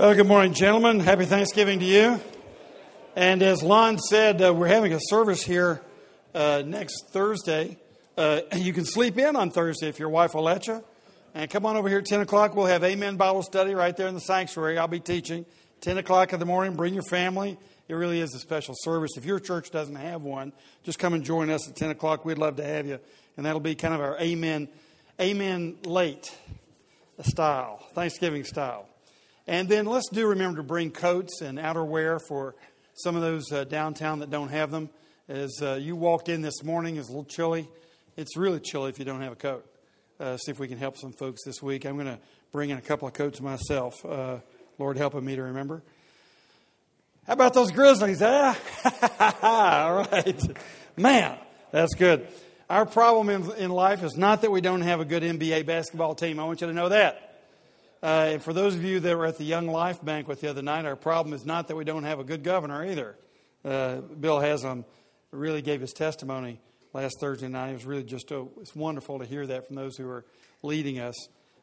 Well, good morning, gentlemen. Happy Thanksgiving to you. And as Lon said, uh, we're having a service here uh, next Thursday. Uh, you can sleep in on Thursday if your wife will let you. And come on over here at 10 o'clock. We'll have Amen Bible study right there in the sanctuary. I'll be teaching 10 o'clock in the morning. Bring your family. It really is a special service. If your church doesn't have one, just come and join us at 10 o'clock. We'd love to have you. And that'll be kind of our Amen, Amen late style, Thanksgiving style. And then let's do remember to bring coats and outerwear for some of those uh, downtown that don't have them. As uh, you walked in this morning, it's a little chilly. It's really chilly if you don't have a coat. Uh, see if we can help some folks this week. I'm going to bring in a couple of coats myself. Uh, Lord helping me to remember. How about those Grizzlies, eh? All right. Man, that's good. Our problem in, in life is not that we don't have a good NBA basketball team. I want you to know that. Uh, for those of you that were at the Young Life banquet the other night, our problem is not that we don't have a good governor either. Uh, Bill Haslam really gave his testimony last Thursday night. It was really just oh, it's wonderful to hear that from those who are leading us.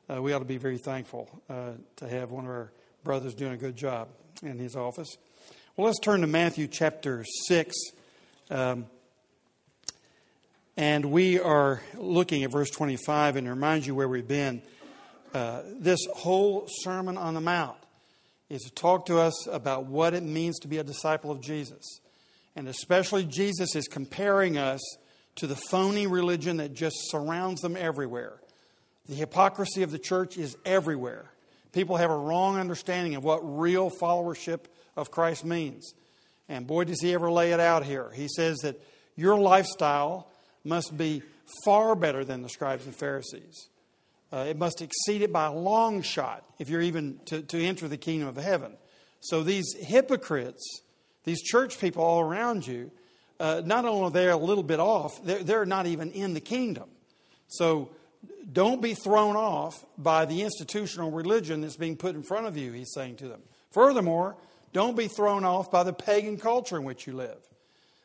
Uh, we ought to be very thankful uh, to have one of our brothers doing a good job in his office. Well, let's turn to Matthew chapter 6. Um, and we are looking at verse 25 and remind you where we've been. Uh, this whole Sermon on the Mount is to talk to us about what it means to be a disciple of Jesus. And especially, Jesus is comparing us to the phony religion that just surrounds them everywhere. The hypocrisy of the church is everywhere. People have a wrong understanding of what real followership of Christ means. And boy, does he ever lay it out here. He says that your lifestyle must be far better than the scribes and Pharisees. Uh, it must exceed it by a long shot if you're even to, to enter the kingdom of heaven. So these hypocrites, these church people all around you, uh, not only are they a little bit off, they're, they're not even in the kingdom. So don't be thrown off by the institutional religion that's being put in front of you, he's saying to them. Furthermore, don't be thrown off by the pagan culture in which you live.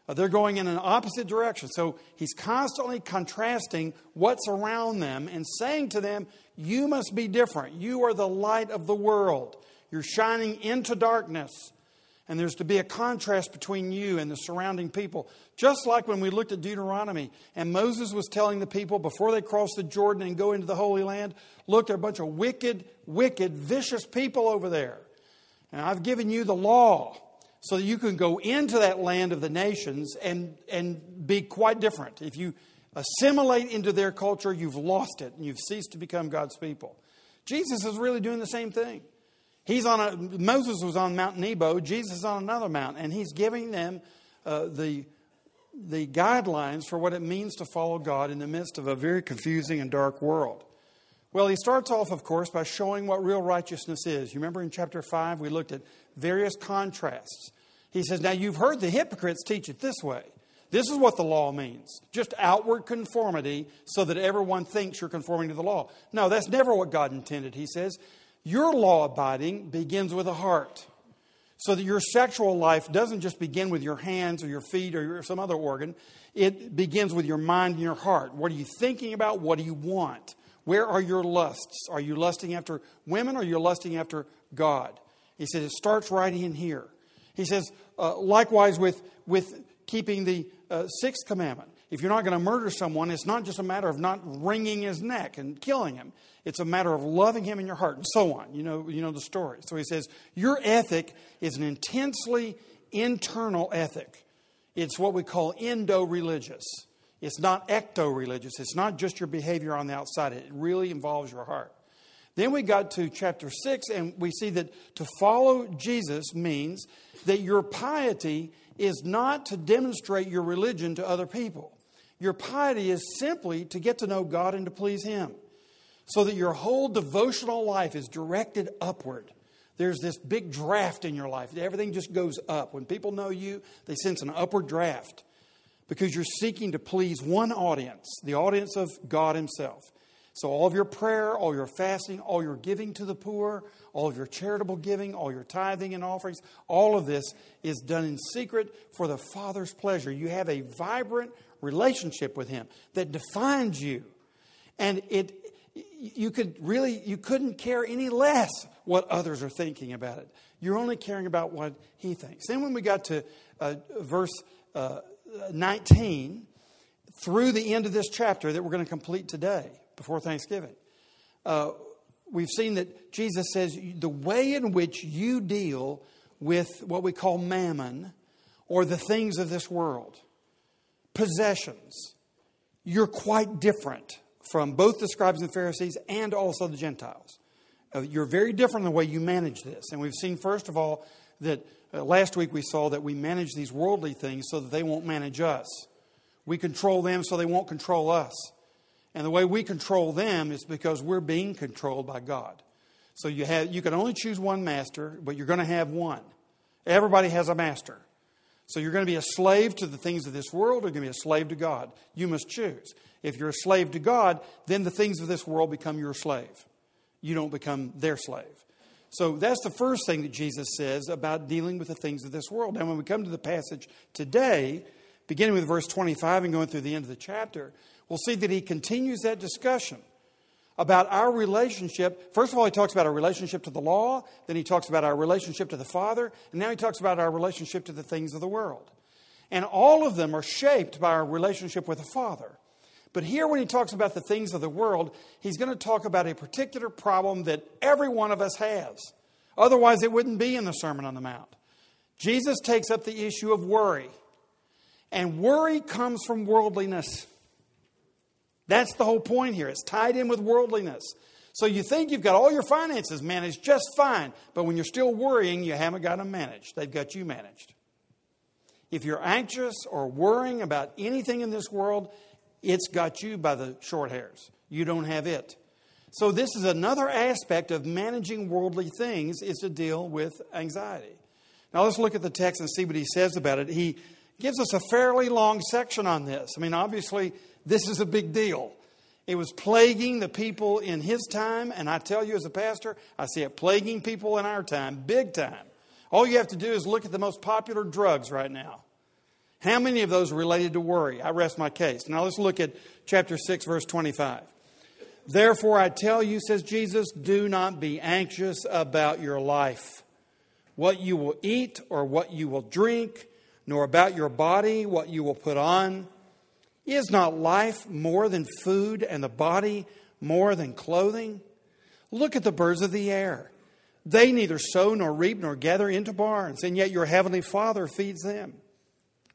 Uh, they're going in an opposite direction. So he's constantly contrasting what's around them and saying to them, You must be different. You are the light of the world. You're shining into darkness. And there's to be a contrast between you and the surrounding people. Just like when we looked at Deuteronomy and Moses was telling the people before they cross the Jordan and go into the Holy Land, look, there are a bunch of wicked, wicked, vicious people over there. And I've given you the law so that you can go into that land of the nations and, and be quite different. If you assimilate into their culture, you've lost it and you've ceased to become God's people. Jesus is really doing the same thing. He's on a, Moses was on Mount Nebo, Jesus is on another mount, and he's giving them uh, the, the guidelines for what it means to follow God in the midst of a very confusing and dark world. Well, he starts off, of course, by showing what real righteousness is. You remember in chapter 5, we looked at various contrasts. He says, Now you've heard the hypocrites teach it this way. This is what the law means just outward conformity so that everyone thinks you're conforming to the law. No, that's never what God intended. He says, Your law abiding begins with a heart. So that your sexual life doesn't just begin with your hands or your feet or some other organ. It begins with your mind and your heart. What are you thinking about? What do you want? Where are your lusts? Are you lusting after women or are you lusting after God? He says it starts right in here. He says, uh, likewise with, with keeping the uh, sixth commandment. If you're not going to murder someone, it's not just a matter of not wringing his neck and killing him. It's a matter of loving him in your heart and so on. You know, you know the story. So he says, Your ethic is an intensely internal ethic. It's what we call endo religious. It's not ecto religious. It's not just your behavior on the outside, it really involves your heart. Then we got to chapter 6, and we see that to follow Jesus means that your piety is not to demonstrate your religion to other people. Your piety is simply to get to know God and to please Him. So that your whole devotional life is directed upward. There's this big draft in your life. Everything just goes up. When people know you, they sense an upward draft because you're seeking to please one audience, the audience of God Himself. So, all of your prayer, all your fasting, all your giving to the poor, all of your charitable giving, all your tithing and offerings, all of this is done in secret for the Father's pleasure. You have a vibrant relationship with Him that defines you. And it, you could really you couldn't care any less what others are thinking about it. You're only caring about what he thinks. Then when we got to uh, verse uh, 19, through the end of this chapter that we're going to complete today before Thanksgiving, uh, we've seen that Jesus says the way in which you deal with what we call mammon or the things of this world, possessions, you're quite different from both the scribes and Pharisees and also the Gentiles. Uh, you're very different in the way you manage this. And we've seen, first of all, that uh, last week we saw that we manage these worldly things so that they won't manage us. We control them so they won't control us. And the way we control them is because we're being controlled by God. So you, have, you can only choose one master, but you're going to have one. Everybody has a master. So you're going to be a slave to the things of this world or you're going to be a slave to God. You must choose. If you're a slave to God, then the things of this world become your slave. You don't become their slave. So that's the first thing that Jesus says about dealing with the things of this world. Now, when we come to the passage today, beginning with verse 25 and going through the end of the chapter, we'll see that he continues that discussion about our relationship. First of all, he talks about our relationship to the law, then he talks about our relationship to the Father, and now he talks about our relationship to the things of the world. And all of them are shaped by our relationship with the Father. But here, when he talks about the things of the world, he's going to talk about a particular problem that every one of us has. Otherwise, it wouldn't be in the Sermon on the Mount. Jesus takes up the issue of worry. And worry comes from worldliness. That's the whole point here. It's tied in with worldliness. So you think you've got all your finances managed just fine, but when you're still worrying, you haven't got them managed. They've got you managed. If you're anxious or worrying about anything in this world, it's got you by the short hairs. You don't have it. So this is another aspect of managing worldly things is to deal with anxiety. Now let's look at the text and see what he says about it. He gives us a fairly long section on this. I mean, obviously, this is a big deal. It was plaguing the people in his time, and I tell you as a pastor, I see it plaguing people in our time, big time. All you have to do is look at the most popular drugs right now. How many of those are related to worry? I rest my case. Now let's look at chapter 6, verse 25. Therefore, I tell you, says Jesus, do not be anxious about your life, what you will eat or what you will drink, nor about your body, what you will put on. Is not life more than food and the body more than clothing? Look at the birds of the air. They neither sow nor reap nor gather into barns, and yet your heavenly Father feeds them.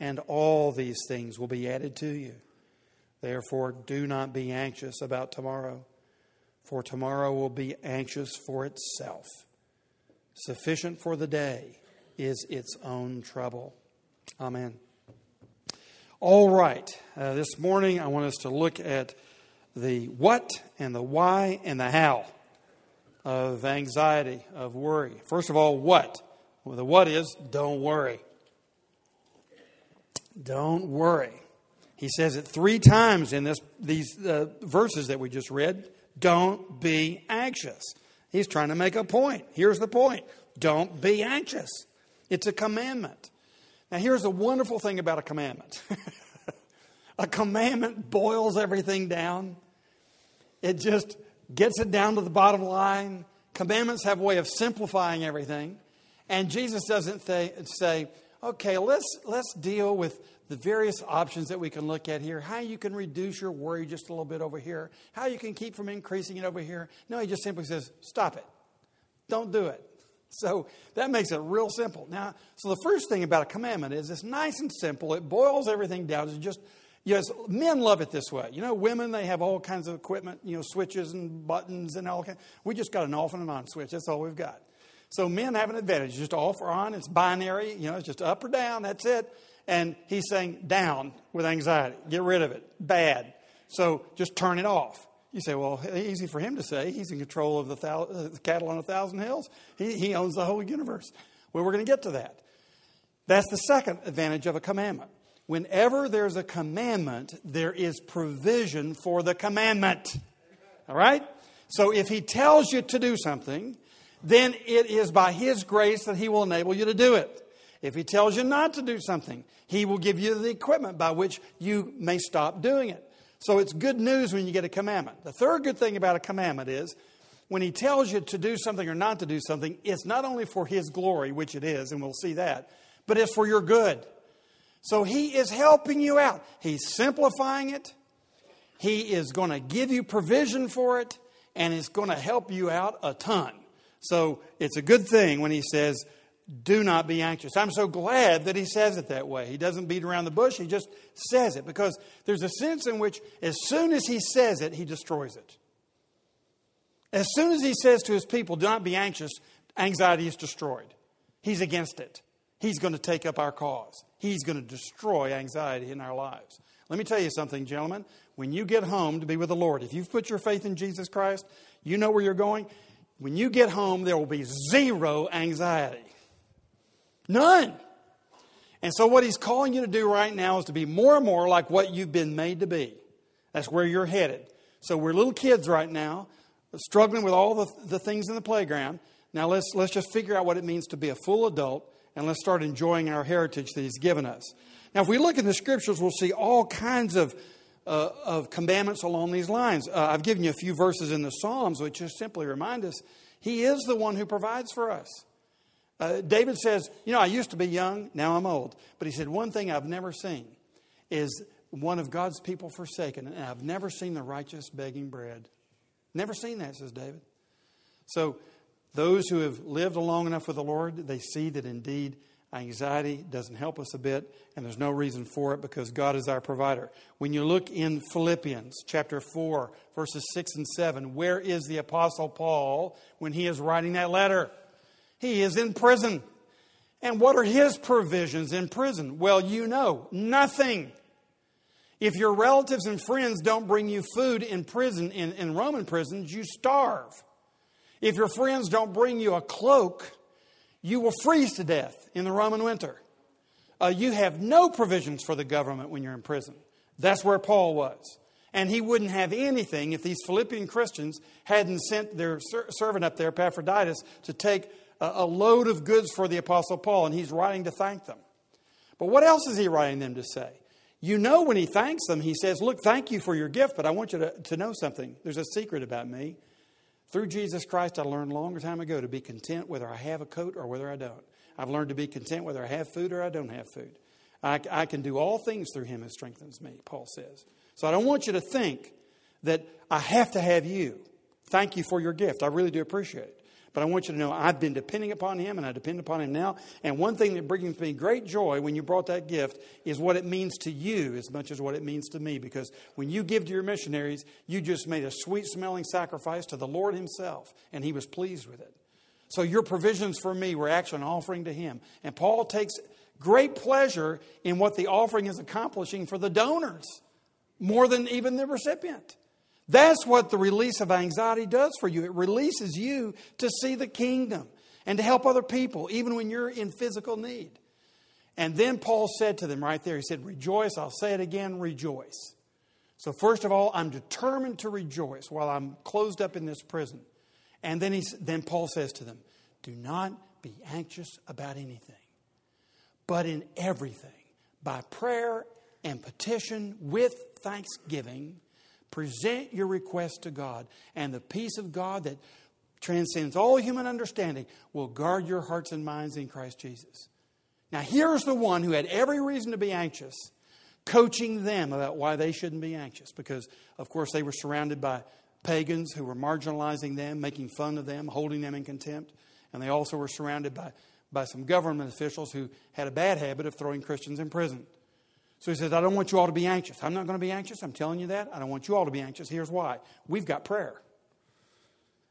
and all these things will be added to you. Therefore, do not be anxious about tomorrow, for tomorrow will be anxious for itself. Sufficient for the day is its own trouble. Amen. All right. Uh, this morning, I want us to look at the what and the why and the how of anxiety, of worry. First of all, what? Well, the what is don't worry. Don't worry. He says it three times in this, these uh, verses that we just read. Don't be anxious. He's trying to make a point. Here's the point don't be anxious. It's a commandment. Now, here's the wonderful thing about a commandment a commandment boils everything down, it just gets it down to the bottom line. Commandments have a way of simplifying everything. And Jesus doesn't th- say, okay, let's, let's deal with the various options that we can look at here, how you can reduce your worry just a little bit over here, how you can keep from increasing it over here. No, he just simply says, stop it. don't do it. So that makes it real simple. Now, so the first thing about a commandment is it's nice and simple. It boils everything down to just Yes, men love it this way. You know, women, they have all kinds of equipment, you know, switches and buttons and all kinds. We just got an off and an on switch. That's all we've got. So men have an advantage. Just off or on. It's binary. You know, it's just up or down. That's it. And he's saying down with anxiety. Get rid of it. Bad. So just turn it off. You say, well, easy for him to say. He's in control of the, uh, the cattle on a thousand hills. He, he owns the whole universe. Well, we're going to get to that. That's the second advantage of a commandment. Whenever there's a commandment, there is provision for the commandment. All right? So if he tells you to do something, then it is by his grace that he will enable you to do it. If he tells you not to do something, he will give you the equipment by which you may stop doing it. So it's good news when you get a commandment. The third good thing about a commandment is when he tells you to do something or not to do something, it's not only for his glory, which it is, and we'll see that, but it's for your good. So he is helping you out. He's simplifying it. He is going to give you provision for it, and it's going to help you out a ton. So it's a good thing when he says, do not be anxious. I'm so glad that he says it that way. He doesn't beat around the bush, he just says it because there's a sense in which as soon as he says it, he destroys it. As soon as he says to his people, do not be anxious, anxiety is destroyed. He's against it. He's going to take up our cause. He's going to destroy anxiety in our lives. Let me tell you something, gentlemen. When you get home to be with the Lord, if you've put your faith in Jesus Christ, you know where you're going. When you get home, there will be zero anxiety. None. And so, what he's calling you to do right now is to be more and more like what you've been made to be. That's where you're headed. So, we're little kids right now, struggling with all the, the things in the playground. Now, let's, let's just figure out what it means to be a full adult, and let's start enjoying our heritage that he's given us. Now, if we look in the scriptures, we'll see all kinds of, uh, of commandments along these lines. Uh, I've given you a few verses in the Psalms which just simply remind us he is the one who provides for us. Uh, David says, You know, I used to be young, now I'm old. But he said, One thing I've never seen is one of God's people forsaken, and I've never seen the righteous begging bread. Never seen that, says David. So, those who have lived long enough with the Lord, they see that indeed anxiety doesn't help us a bit, and there's no reason for it because God is our provider. When you look in Philippians chapter 4, verses 6 and 7, where is the Apostle Paul when he is writing that letter? He is in prison. And what are his provisions in prison? Well, you know, nothing. If your relatives and friends don't bring you food in prison, in, in Roman prisons, you starve. If your friends don't bring you a cloak, you will freeze to death in the Roman winter. Uh, you have no provisions for the government when you're in prison. That's where Paul was. And he wouldn't have anything if these Philippian Christians hadn't sent their ser- servant up there, Epaphroditus, to take a load of goods for the Apostle Paul, and he's writing to thank them. But what else is he writing them to say? You know, when he thanks them, he says, Look, thank you for your gift, but I want you to, to know something. There's a secret about me. Through Jesus Christ, I learned a longer time ago to be content whether I have a coat or whether I don't. I've learned to be content whether I have food or I don't have food. I, I can do all things through him who strengthens me, Paul says. So I don't want you to think that I have to have you. Thank you for your gift. I really do appreciate it. But I want you to know I've been depending upon him and I depend upon him now. And one thing that brings me great joy when you brought that gift is what it means to you as much as what it means to me. Because when you give to your missionaries, you just made a sweet smelling sacrifice to the Lord himself, and he was pleased with it. So your provisions for me were actually an offering to him. And Paul takes great pleasure in what the offering is accomplishing for the donors more than even the recipient. That's what the release of anxiety does for you. It releases you to see the kingdom and to help other people, even when you're in physical need. And then Paul said to them right there, he said, Rejoice. I'll say it again, rejoice. So, first of all, I'm determined to rejoice while I'm closed up in this prison. And then, he, then Paul says to them, Do not be anxious about anything, but in everything, by prayer and petition with thanksgiving Present your request to God, and the peace of God that transcends all human understanding will guard your hearts and minds in Christ Jesus. Now, here's the one who had every reason to be anxious, coaching them about why they shouldn't be anxious, because, of course, they were surrounded by pagans who were marginalizing them, making fun of them, holding them in contempt. And they also were surrounded by, by some government officials who had a bad habit of throwing Christians in prison. So he says, I don't want you all to be anxious. I'm not going to be anxious. I'm telling you that. I don't want you all to be anxious. Here's why we've got prayer.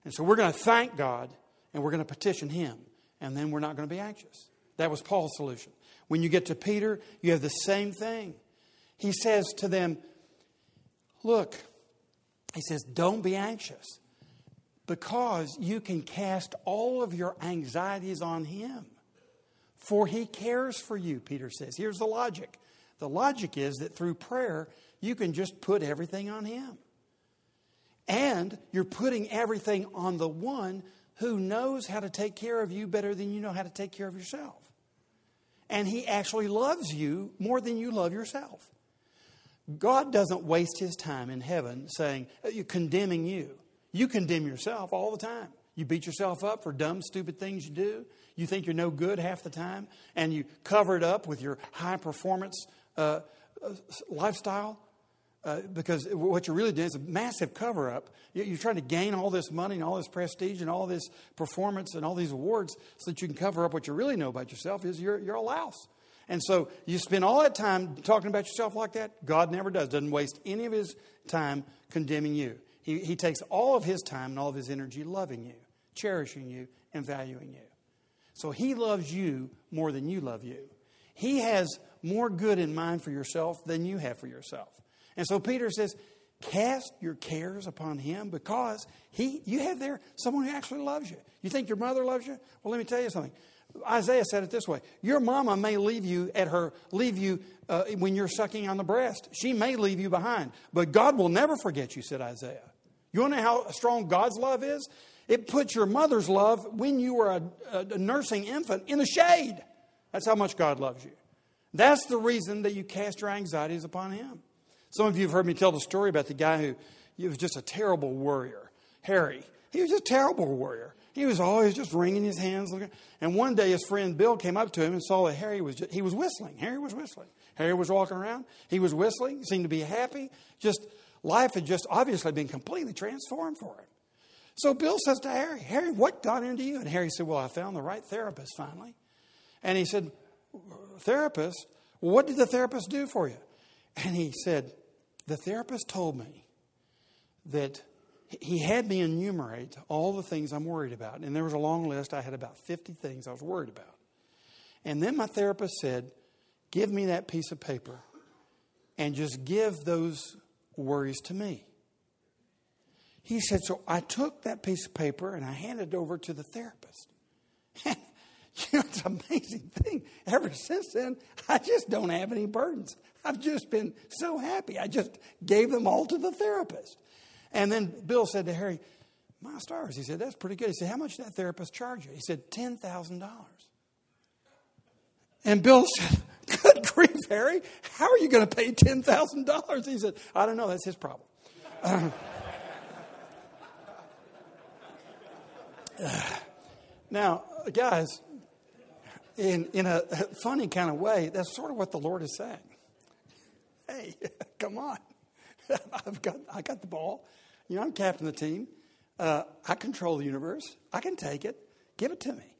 And so we're going to thank God and we're going to petition Him. And then we're not going to be anxious. That was Paul's solution. When you get to Peter, you have the same thing. He says to them, Look, he says, don't be anxious because you can cast all of your anxieties on him. For he cares for you, Peter says. Here's the logic the logic is that through prayer, you can just put everything on him. And you're putting everything on the one who knows how to take care of you better than you know how to take care of yourself. And he actually loves you more than you love yourself. God doesn't waste his time in heaven saying, uh, condemning you. You condemn yourself all the time. You beat yourself up for dumb, stupid things you do. You think you're no good half the time, and you cover it up with your high performance uh, uh, lifestyle. Uh, because what you're really doing is a massive cover up. You're trying to gain all this money and all this prestige and all this performance and all these awards so that you can cover up what you really know about yourself is you're, you're a louse. And so you spend all that time talking about yourself like that. God never does, doesn't waste any of his time condemning you. He, he takes all of his time and all of his energy loving you, cherishing you, and valuing you. So he loves you more than you love you. He has more good in mind for yourself than you have for yourself. And so Peter says, Cast your cares upon him because he, you have there someone who actually loves you. You think your mother loves you? Well, let me tell you something. Isaiah said it this way: Your mama may leave you at her leave you uh, when you're sucking on the breast. She may leave you behind, but God will never forget you," said Isaiah. You want to know how strong God's love is? It puts your mother's love when you were a, a nursing infant in the shade. That's how much God loves you. That's the reason that you cast your anxieties upon Him. Some of you have heard me tell the story about the guy who he was just a terrible warrior, Harry. He was just a terrible warrior. He was always just wringing his hands. Looking. And one day his friend Bill came up to him and saw that Harry was just, he was whistling. Harry was whistling. Harry was walking around. He was whistling. Seemed to be happy. Just life had just obviously been completely transformed for him. So Bill says to Harry, Harry, what got into you? And Harry said, Well, I found the right therapist finally. And he said, Therapist? What did the therapist do for you? And he said, The therapist told me that he had me enumerate all the things I'm worried about. And there was a long list. I had about 50 things I was worried about. And then my therapist said, Give me that piece of paper and just give those worries to me. He said, So I took that piece of paper and I handed it over to the therapist. you know, it's an amazing thing. Ever since then, I just don't have any burdens. I've just been so happy. I just gave them all to the therapist. And then Bill said to Harry, My stars. He said, That's pretty good. He said, How much did that therapist charge you? He said, $10,000. And Bill said, Good grief, Harry. How are you going to pay $10,000? He said, I don't know. That's his problem. Uh, now, guys, in, in a funny kind of way, that's sort of what the Lord is saying. Hey, come on. I've got, I got the ball. You know, I'm captain of the team. Uh, I control the universe. I can take it. Give it to me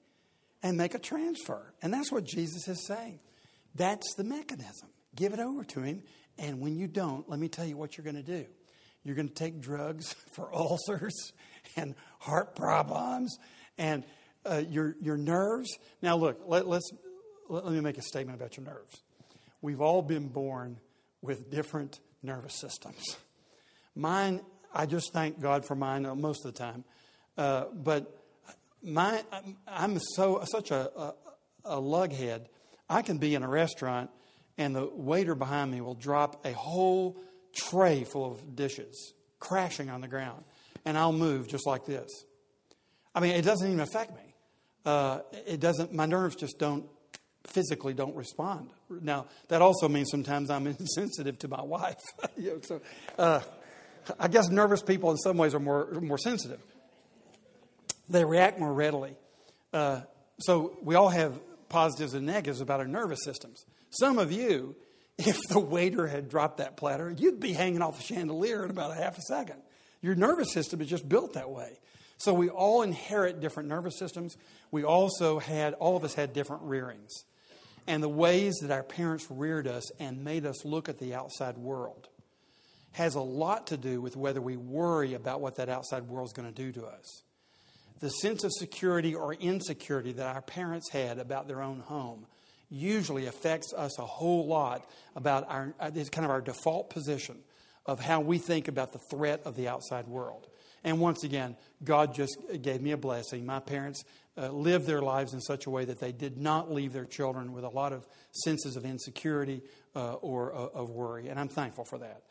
and make a transfer. And that's what Jesus is saying. That's the mechanism. Give it over to him. And when you don't, let me tell you what you're going to do. You're going to take drugs for ulcers and heart problems and uh, your, your nerves. Now, look, let, let's, let, let me make a statement about your nerves. We've all been born with different nervous systems. Mine, I just thank God for mine uh, most of the time. Uh, but my, I'm so such a, a, a lughead. I can be in a restaurant and the waiter behind me will drop a whole tray full of dishes crashing on the ground, and I'll move just like this. I mean, it doesn't even affect me. Uh, it doesn't. My nerves just don't physically don't respond. Now, that also means sometimes I'm insensitive to my wife. you know, so, uh, I guess nervous people in some ways are more, more sensitive. They react more readily. Uh, so we all have positives and negatives about our nervous systems. Some of you, if the waiter had dropped that platter, you'd be hanging off a chandelier in about a half a second. Your nervous system is just built that way. So we all inherit different nervous systems. We also had, all of us had different rearings. And the ways that our parents reared us and made us look at the outside world has a lot to do with whether we worry about what that outside world is going to do to us. The sense of security or insecurity that our parents had about their own home usually affects us a whole lot about our, uh, it's kind of our default position of how we think about the threat of the outside world. And once again, God just gave me a blessing. My parents uh, lived their lives in such a way that they did not leave their children with a lot of senses of insecurity uh, or uh, of worry. And I'm thankful for that.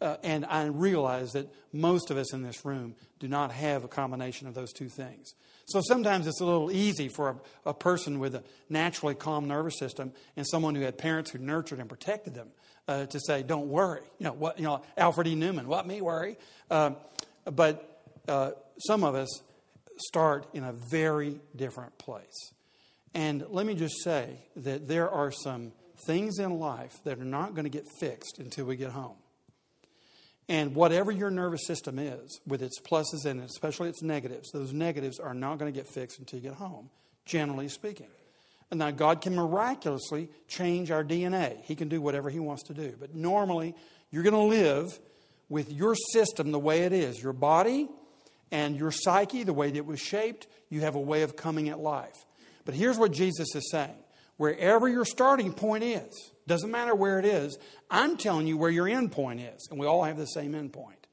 Uh, and I realize that most of us in this room do not have a combination of those two things. So sometimes it's a little easy for a, a, person with a naturally calm nervous system and someone who had parents who nurtured and protected them uh, to say, "Don't worry." You know what? You know Alfred E. Neuman, What me worry? Uh, but uh, some of us start in a very different place. And let me just say that there are some things in life that are not going to get fixed until we get home. And whatever your nervous system is, with its pluses and especially its negatives, those negatives are not going to get fixed until you get home, generally speaking. And now God can miraculously change our DNA. He can do whatever He wants to do. But normally, you're going to live with your system the way it is your body and your psyche, the way that it was shaped. You have a way of coming at life. But here's what Jesus is saying wherever your starting point is, doesn't matter where it is, I'm telling you where your end point is. And we all have the same end point.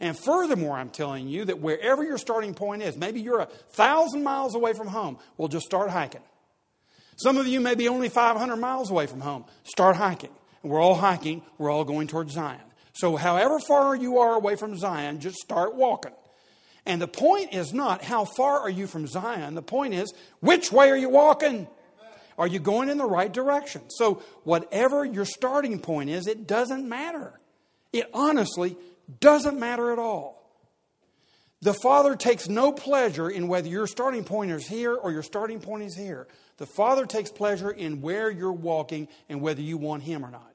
And furthermore, I'm telling you that wherever your starting point is, maybe you're a thousand miles away from home, well, just start hiking. Some of you may be only 500 miles away from home. Start hiking. We're all hiking, we're all going towards Zion. So, however far you are away from Zion, just start walking. And the point is not how far are you from Zion, the point is which way are you walking? Are you going in the right direction? So, whatever your starting point is, it doesn't matter. It honestly doesn't matter at all. The Father takes no pleasure in whether your starting point is here or your starting point is here. The Father takes pleasure in where you're walking and whether you want Him or not.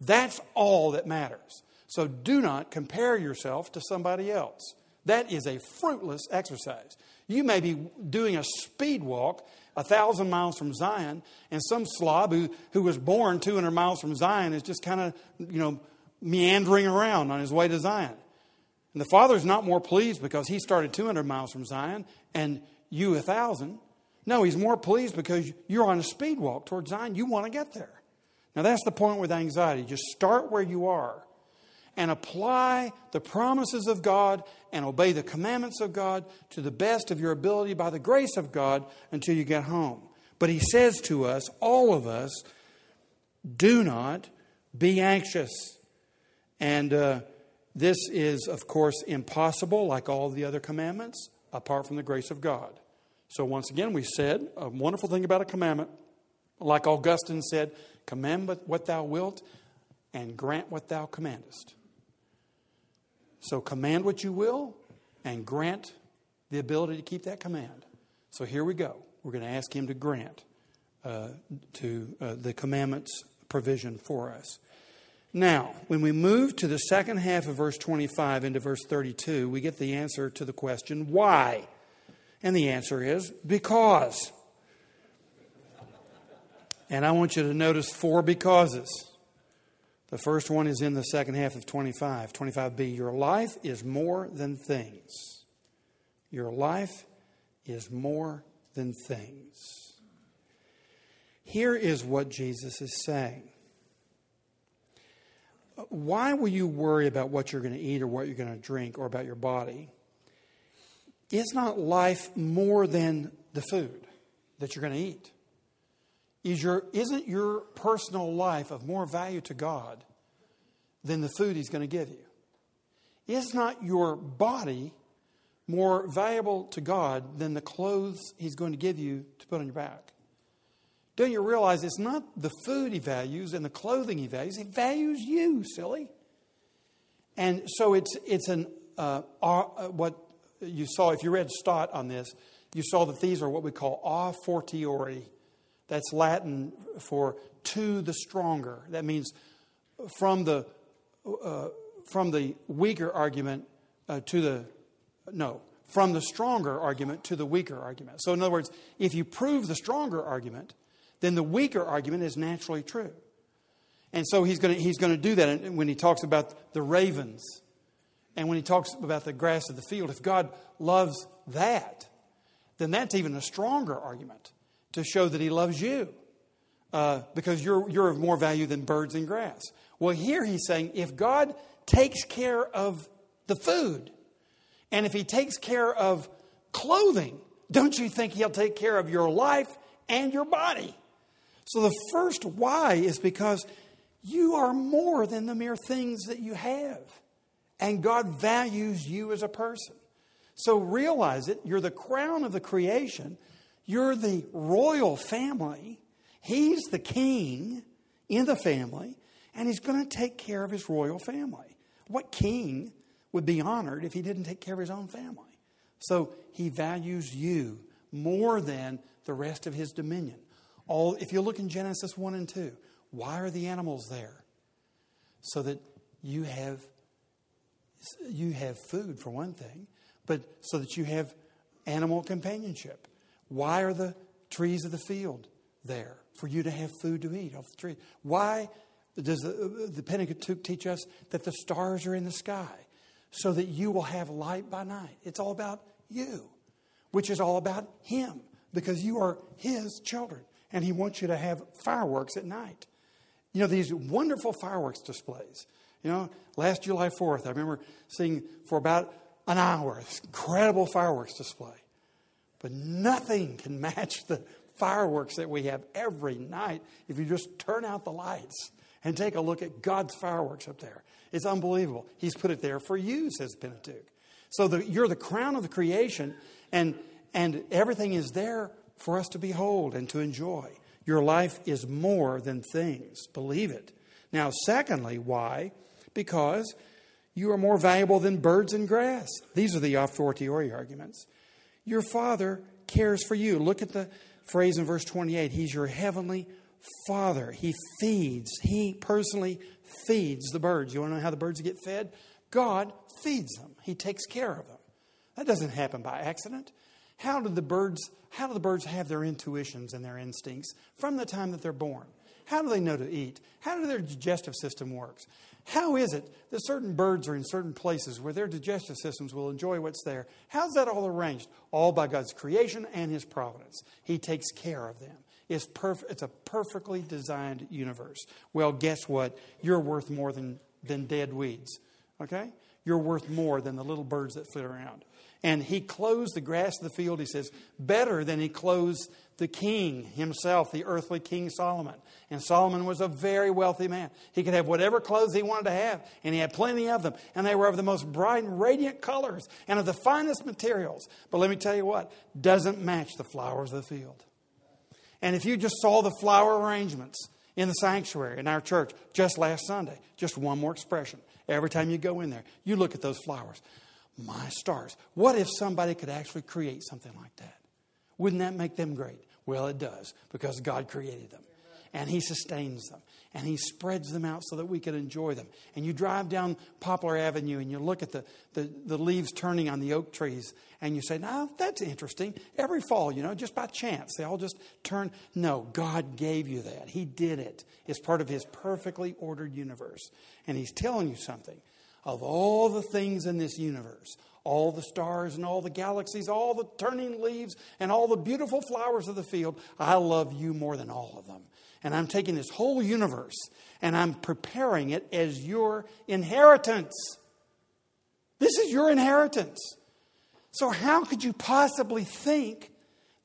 That's all that matters. So do not compare yourself to somebody else. That is a fruitless exercise. You may be doing a speed walk a thousand miles from Zion, and some slob who, who was born 200 miles from Zion is just kind of, you know, meandering around on his way to Zion. And the father's not more pleased because he started 200 miles from Zion and you a thousand. No, he's more pleased because you're on a speed walk towards Zion. You want to get there. Now, that's the point with anxiety. Just start where you are and apply the promises of God and obey the commandments of God to the best of your ability by the grace of God until you get home. But he says to us, all of us, do not be anxious. And uh, this is, of course, impossible, like all the other commandments, apart from the grace of God. So, once again, we said a wonderful thing about a commandment, like Augustine said, command what thou wilt and grant what thou commandest. So command what you will and grant the ability to keep that command. So here we go. We're going to ask Him to grant uh, to uh, the commandments provision for us. Now, when we move to the second half of verse 25 into verse 32, we get the answer to the question, why? And the answer is because. And I want you to notice four becauses. The first one is in the second half of 25, 25b. Your life is more than things. Your life is more than things. Here is what Jesus is saying. Why will you worry about what you're going to eat or what you're going to drink or about your body? Is not life more than the food that you're going to eat? Is your, isn't your personal life of more value to God than the food He's going to give you? Is not your body more valuable to God than the clothes He's going to give you to put on your back? Don't you realize it's not the food He values and the clothing He values, He values you, silly. And so it's, it's an, uh, uh, what you saw, if you read Stott on this, you saw that these are what we call a fortiori that's Latin for to the stronger. That means from the, uh, from the weaker argument uh, to the, no, from the stronger argument to the weaker argument. So, in other words, if you prove the stronger argument, then the weaker argument is naturally true. And so he's going to, he's going to do that when he talks about the ravens and when he talks about the grass of the field. If God loves that, then that's even a stronger argument to show that he loves you uh, because you're, you're of more value than birds and grass. Well, here he's saying if God takes care of the food and if he takes care of clothing, don't you think he'll take care of your life and your body? So the first why is because you are more than the mere things that you have. And God values you as a person. So realize it. You're the crown of the creation. You're the royal family. He's the king in the family, and he's going to take care of his royal family. What king would be honored if he didn't take care of his own family? So he values you more than the rest of his dominion. All, if you look in Genesis 1 and 2, why are the animals there? So that you have you have food for one thing, but so that you have animal companionship. Why are the trees of the field there? For you to have food to eat off the tree. Why does the, the Pentateuch teach us that the stars are in the sky? So that you will have light by night. It's all about you, which is all about Him, because you are His children. And He wants you to have fireworks at night. You know, these wonderful fireworks displays. You know, last July 4th, I remember seeing for about an hour this incredible fireworks display. But nothing can match the fireworks that we have every night if you just turn out the lights and take a look at God's fireworks up there. It's unbelievable. He's put it there for you, says Pentateuch. So the, you're the crown of the creation, and, and everything is there for us to behold and to enjoy. Your life is more than things. Believe it. Now, secondly, why? Because you are more valuable than birds and grass. These are the a fortiori arguments. Your Father cares for you. Look at the phrase in verse 28 He's your heavenly Father. He feeds, He personally feeds the birds. You want to know how the birds get fed? God feeds them, He takes care of them. That doesn't happen by accident. How do the birds how do the birds have their intuitions and their instincts from the time that they're born? How do they know to eat? How do their digestive system works? How is it that certain birds are in certain places where their digestive systems will enjoy what's there? How's that all arranged? All by God's creation and His providence. He takes care of them. It's, perf- it's a perfectly designed universe. Well, guess what? You're worth more than, than dead weeds. Okay? You're worth more than the little birds that flit around. And he clothes the grass of the field, he says, better than he clothes the king himself, the earthly king Solomon. And Solomon was a very wealthy man. He could have whatever clothes he wanted to have, and he had plenty of them. And they were of the most bright and radiant colors and of the finest materials. But let me tell you what, doesn't match the flowers of the field. And if you just saw the flower arrangements in the sanctuary in our church just last Sunday, just one more expression. Every time you go in there, you look at those flowers my stars. What if somebody could actually create something like that? Wouldn't that make them great? Well, it does because God created them and He sustains them and He spreads them out so that we can enjoy them. And you drive down Poplar Avenue and you look at the, the, the leaves turning on the oak trees and you say, Now, that's interesting. Every fall, you know, just by chance, they all just turn. No, God gave you that. He did it. It's part of His perfectly ordered universe. And He's telling you something of all the things in this universe, all the stars and all the galaxies, all the turning leaves and all the beautiful flowers of the field, I love you more than all of them. And I'm taking this whole universe and I'm preparing it as your inheritance. This is your inheritance. So, how could you possibly think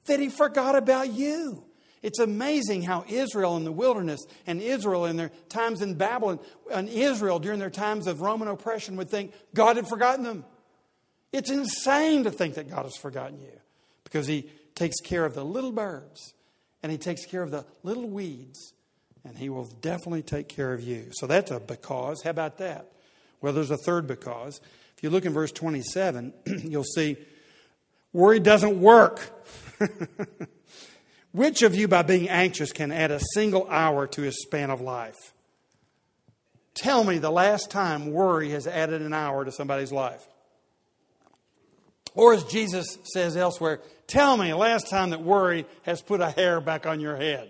that he forgot about you? It's amazing how Israel in the wilderness and Israel in their times in Babylon and Israel during their times of Roman oppression would think God had forgotten them. It's insane to think that God has forgotten you because He takes care of the little birds and He takes care of the little weeds and He will definitely take care of you. So that's a because. How about that? Well, there's a third because. If you look in verse 27, you'll see worry doesn't work. Which of you, by being anxious, can add a single hour to his span of life? Tell me the last time worry has added an hour to somebody's life. Or as Jesus says elsewhere, tell me last time that worry has put a hair back on your head.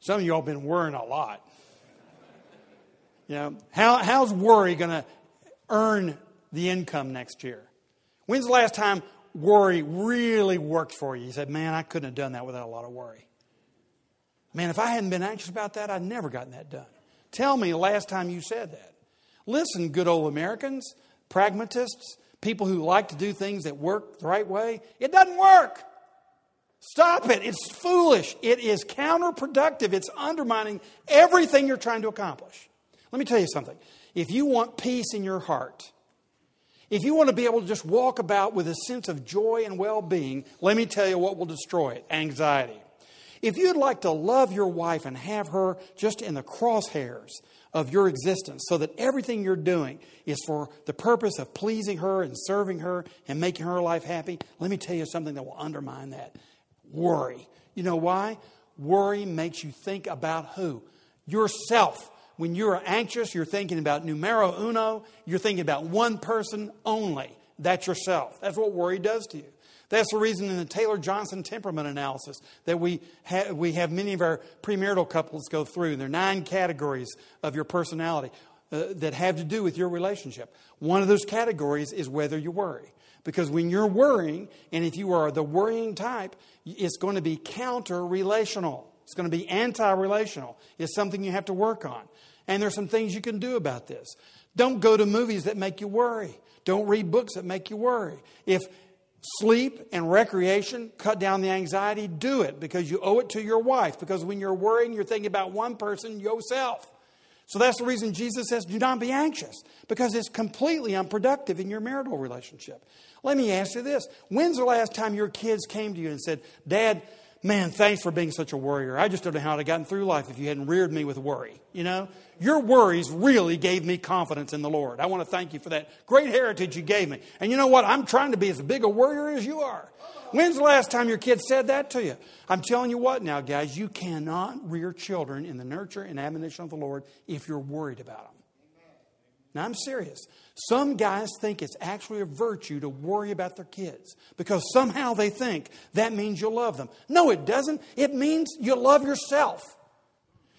Some of you all been worrying a lot. You know, how, how's worry going to earn the income next year? When's the last time worry really worked for you? You said, man, I couldn't have done that without a lot of worry. Man, if I hadn't been anxious about that, I'd never gotten that done. Tell me last time you said that. Listen, good old Americans, pragmatists, people who like to do things that work the right way. It doesn't work. Stop it. It's foolish. It is counterproductive. It's undermining everything you're trying to accomplish. Let me tell you something. If you want peace in your heart, if you want to be able to just walk about with a sense of joy and well being, let me tell you what will destroy it anxiety. If you'd like to love your wife and have her just in the crosshairs of your existence so that everything you're doing is for the purpose of pleasing her and serving her and making her life happy, let me tell you something that will undermine that worry. You know why? Worry makes you think about who? Yourself. When you're anxious, you're thinking about numero uno, you're thinking about one person only. That's yourself. That's what worry does to you. That's the reason in the Taylor Johnson temperament analysis that we, ha- we have many of our premarital couples go through. There are nine categories of your personality uh, that have to do with your relationship. One of those categories is whether you worry. Because when you're worrying, and if you are the worrying type, it's going to be counter relational. It's going to be anti relational. It's something you have to work on. And there's some things you can do about this. Don't go to movies that make you worry. Don't read books that make you worry. If sleep and recreation cut down the anxiety, do it because you owe it to your wife. Because when you're worrying, you're thinking about one person, yourself. So that's the reason Jesus says, do not be anxious, because it's completely unproductive in your marital relationship. Let me ask you this When's the last time your kids came to you and said, Dad, man, thanks for being such a warrior. I just don't know how I'd have gotten through life if you hadn't reared me with worry. You know, your worries really gave me confidence in the Lord. I want to thank you for that great heritage you gave me. And you know what? I'm trying to be as big a warrior as you are. When's the last time your kids said that to you? I'm telling you what now, guys, you cannot rear children in the nurture and admonition of the Lord if you're worried about them. Now, I'm serious. Some guys think it's actually a virtue to worry about their kids because somehow they think that means you love them. No, it doesn't. It means you love yourself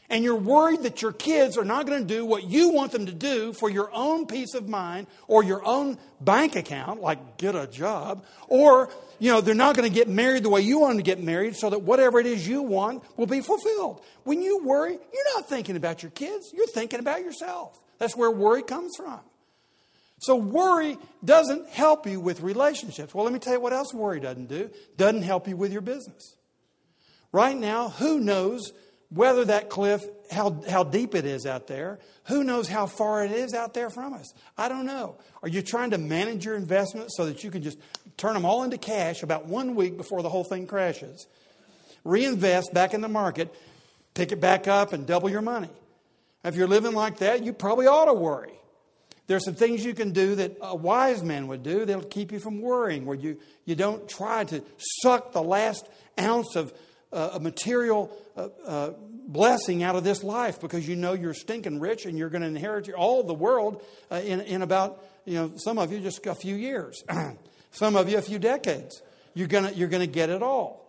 and you're worried that your kids are not going to do what you want them to do for your own peace of mind or your own bank account, like get a job, or you know they're not going to get married the way you want them to get married, so that whatever it is you want will be fulfilled. When you worry, you're not thinking about your kids; you're thinking about yourself. That's where worry comes from. So worry doesn't help you with relationships. Well, let me tell you what else worry doesn't do. Doesn't help you with your business. Right now, who knows whether that cliff, how, how deep it is out there. Who knows how far it is out there from us? I don't know. Are you trying to manage your investments so that you can just turn them all into cash about one week before the whole thing crashes? Reinvest back in the market, pick it back up, and double your money. If you're living like that, you probably ought to worry. There's some things you can do that a wise man would do that'll keep you from worrying, where you, you don't try to suck the last ounce of uh, a material uh, uh, blessing out of this life because you know you're stinking rich and you're going to inherit all the world uh, in, in about, you know, some of you just a few years, some of you a few decades. You're going you're going to get it all.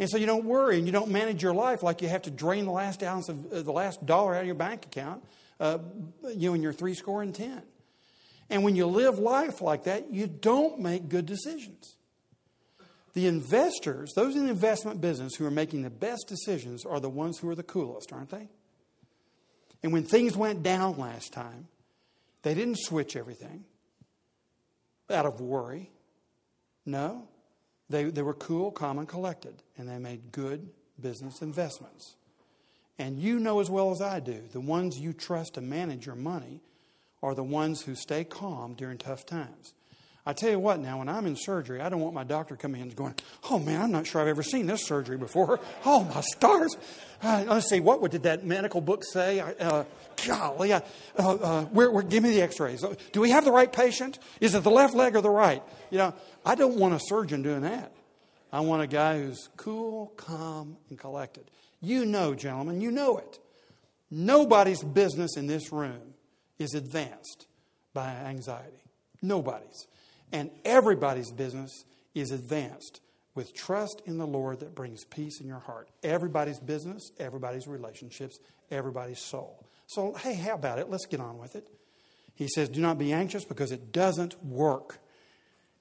And so you don't worry and you don't manage your life like you have to drain the last ounce of uh, the last dollar out of your bank account, uh, you know, when you're three score and ten. And when you live life like that, you don't make good decisions. The investors, those in the investment business who are making the best decisions, are the ones who are the coolest, aren't they? And when things went down last time, they didn't switch everything out of worry. No, they, they were cool, calm, and collected, and they made good business investments. And you know as well as I do, the ones you trust to manage your money are the ones who stay calm during tough times. I tell you what, now, when I'm in surgery, I don't want my doctor coming in and going, oh man, I'm not sure I've ever seen this surgery before. Oh, my stars. Uh, let's see, what did that medical book say? Uh, golly, uh, uh, where, where, give me the x rays. Do we have the right patient? Is it the left leg or the right? You know, I don't want a surgeon doing that. I want a guy who's cool, calm, and collected. You know, gentlemen, you know it. Nobody's business in this room is advanced by anxiety. Nobody's. And everybody's business is advanced with trust in the Lord that brings peace in your heart. Everybody's business, everybody's relationships, everybody's soul. So, hey, how about it? Let's get on with it. He says, Do not be anxious because it doesn't work.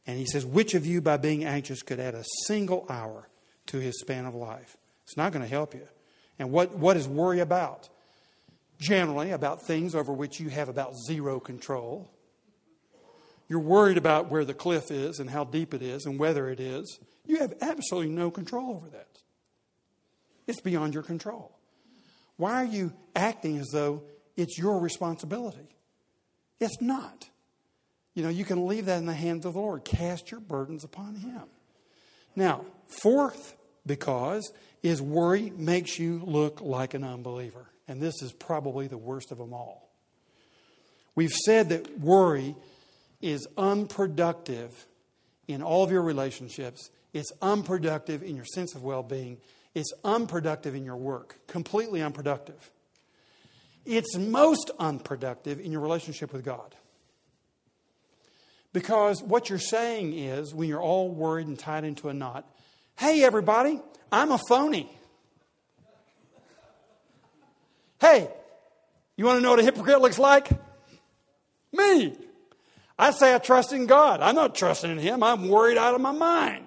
And he says, Which of you, by being anxious, could add a single hour to his span of life? It's not going to help you. And what, what is worry about? Generally, about things over which you have about zero control. You're worried about where the cliff is and how deep it is and whether it is. You have absolutely no control over that. It's beyond your control. Why are you acting as though it's your responsibility? It's not. You know, you can leave that in the hands of the Lord. Cast your burdens upon Him. Now, fourth, because, is worry makes you look like an unbeliever. And this is probably the worst of them all. We've said that worry is unproductive in all of your relationships, it's unproductive in your sense of well being, it's unproductive in your work, completely unproductive. It's most unproductive in your relationship with God. Because what you're saying is, when you're all worried and tied into a knot, hey, everybody, I'm a phony. Hey, you want to know what a hypocrite looks like? Me. I say I trust in God. I'm not trusting in Him. I'm worried out of my mind.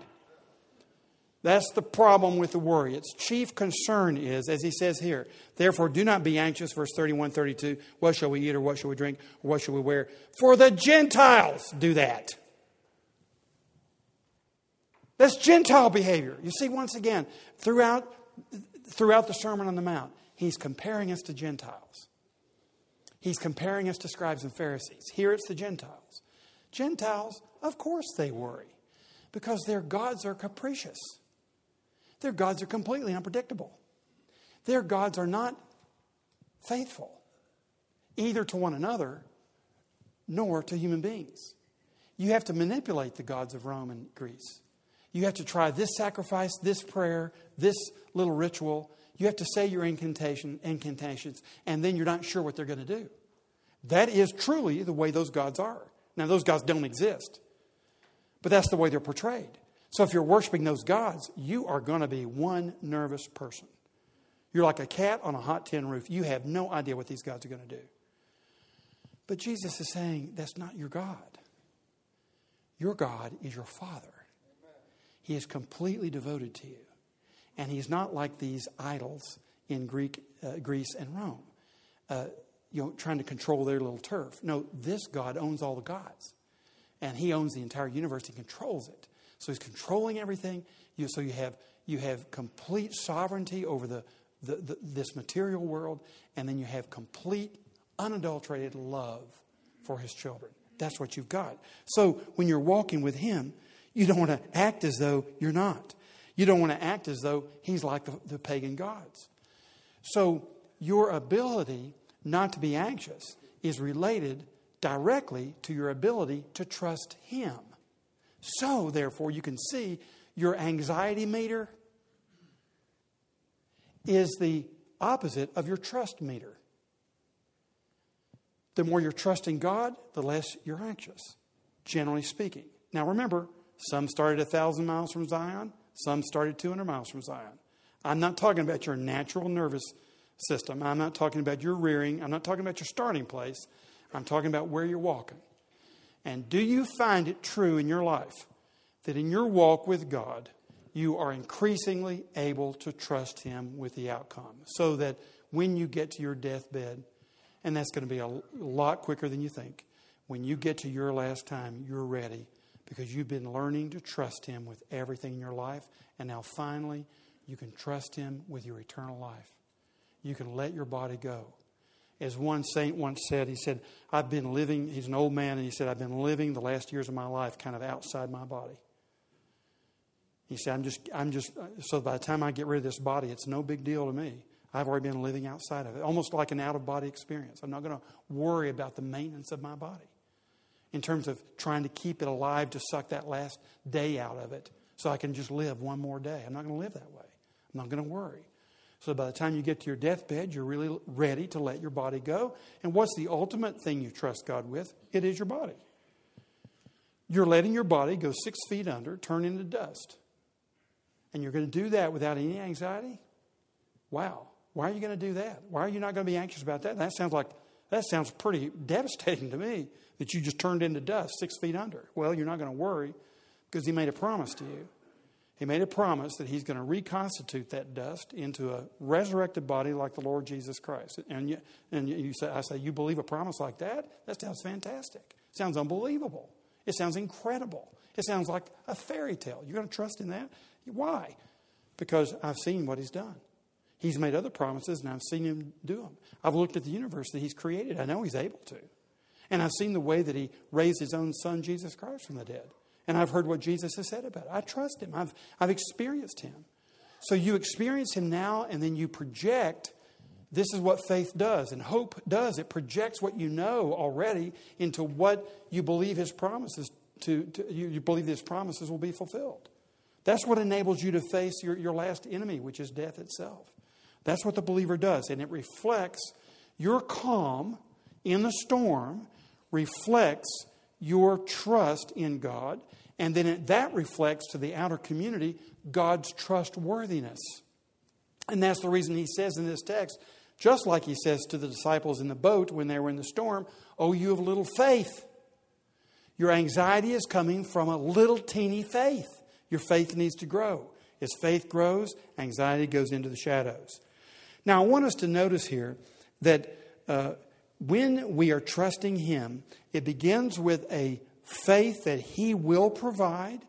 That's the problem with the worry. Its chief concern is, as he says here, therefore do not be anxious, verse 31, 32, what shall we eat or what shall we drink or what shall we wear? For the Gentiles do that. That's Gentile behavior. You see, once again, throughout, throughout the Sermon on the Mount, he's comparing us to Gentiles. He's comparing us to scribes and Pharisees. Here it's the Gentiles. Gentiles, of course, they worry because their gods are capricious. Their gods are completely unpredictable. Their gods are not faithful, either to one another nor to human beings. You have to manipulate the gods of Rome and Greece. You have to try this sacrifice, this prayer, this little ritual. You have to say your incantation, incantations, and then you're not sure what they're going to do. That is truly the way those gods are. Now, those gods don't exist, but that's the way they're portrayed. So if you're worshiping those gods, you are going to be one nervous person. You're like a cat on a hot tin roof. You have no idea what these gods are going to do. But Jesus is saying that's not your God. Your God is your Father. He is completely devoted to you. And he's not like these idols in Greek, uh, Greece and Rome, uh, you know, trying to control their little turf. No, this God owns all the gods. And he owns the entire universe. He controls it. So he's controlling everything. You, so you have, you have complete sovereignty over the, the, the, this material world, and then you have complete, unadulterated love for his children. That's what you've got. So when you're walking with him, you don't want to act as though you're not. You don't want to act as though he's like the, the pagan gods. So your ability not to be anxious is related directly to your ability to trust him. So, therefore, you can see your anxiety meter is the opposite of your trust meter. The more you're trusting God, the less you're anxious, generally speaking. Now, remember, some started a thousand miles from Zion, some started 200 miles from Zion. I'm not talking about your natural nervous system. I'm not talking about your rearing. I'm not talking about your starting place. I'm talking about where you're walking. And do you find it true in your life that in your walk with God, you are increasingly able to trust Him with the outcome so that when you get to your deathbed, and that's going to be a lot quicker than you think, when you get to your last time, you're ready because you've been learning to trust Him with everything in your life, and now finally, you can trust Him with your eternal life. You can let your body go as one saint once said, he said, I've been living, he's an old man, and he said, I've been living the last years of my life kind of outside my body. He said, I'm just, I'm just, so by the time I get rid of this body, it's no big deal to me. I've already been living outside of it, almost like an out of body experience. I'm not going to worry about the maintenance of my body in terms of trying to keep it alive to suck that last day out of it so I can just live one more day. I'm not going to live that way. I'm not going to worry. So by the time you get to your deathbed, you're really ready to let your body go. And what's the ultimate thing you trust God with? It is your body. you're letting your body go six feet under, turn into dust. And you're going to do that without any anxiety? Wow. Why are you going to do that? Why are you not going to be anxious about that? That sounds like that sounds pretty devastating to me that you just turned into dust six feet under. Well, you're not going to worry because he made a promise to you. He made a promise that he's going to reconstitute that dust into a resurrected body like the Lord Jesus Christ. And you, and you say, I say, you believe a promise like that? That sounds fantastic. Sounds unbelievable. It sounds incredible. It sounds like a fairy tale. You're going to trust in that? Why? Because I've seen what he's done. He's made other promises, and I've seen him do them. I've looked at the universe that he's created. I know he's able to. And I've seen the way that he raised his own son, Jesus Christ, from the dead. And I've heard what Jesus has said about it. I trust him. I've, I've experienced him. So you experience him now, and then you project. This is what faith does, and hope does. It projects what you know already into what you believe his promises to, to you, you believe his promises will be fulfilled. That's what enables you to face your, your last enemy, which is death itself. That's what the believer does, and it reflects your calm in the storm, reflects your trust in God, and then it, that reflects to the outer community God's trustworthiness. And that's the reason he says in this text, just like he says to the disciples in the boat when they were in the storm, Oh, you have little faith. Your anxiety is coming from a little teeny faith. Your faith needs to grow. As faith grows, anxiety goes into the shadows. Now, I want us to notice here that uh, when we are trusting Him, it begins with a faith that He will provide,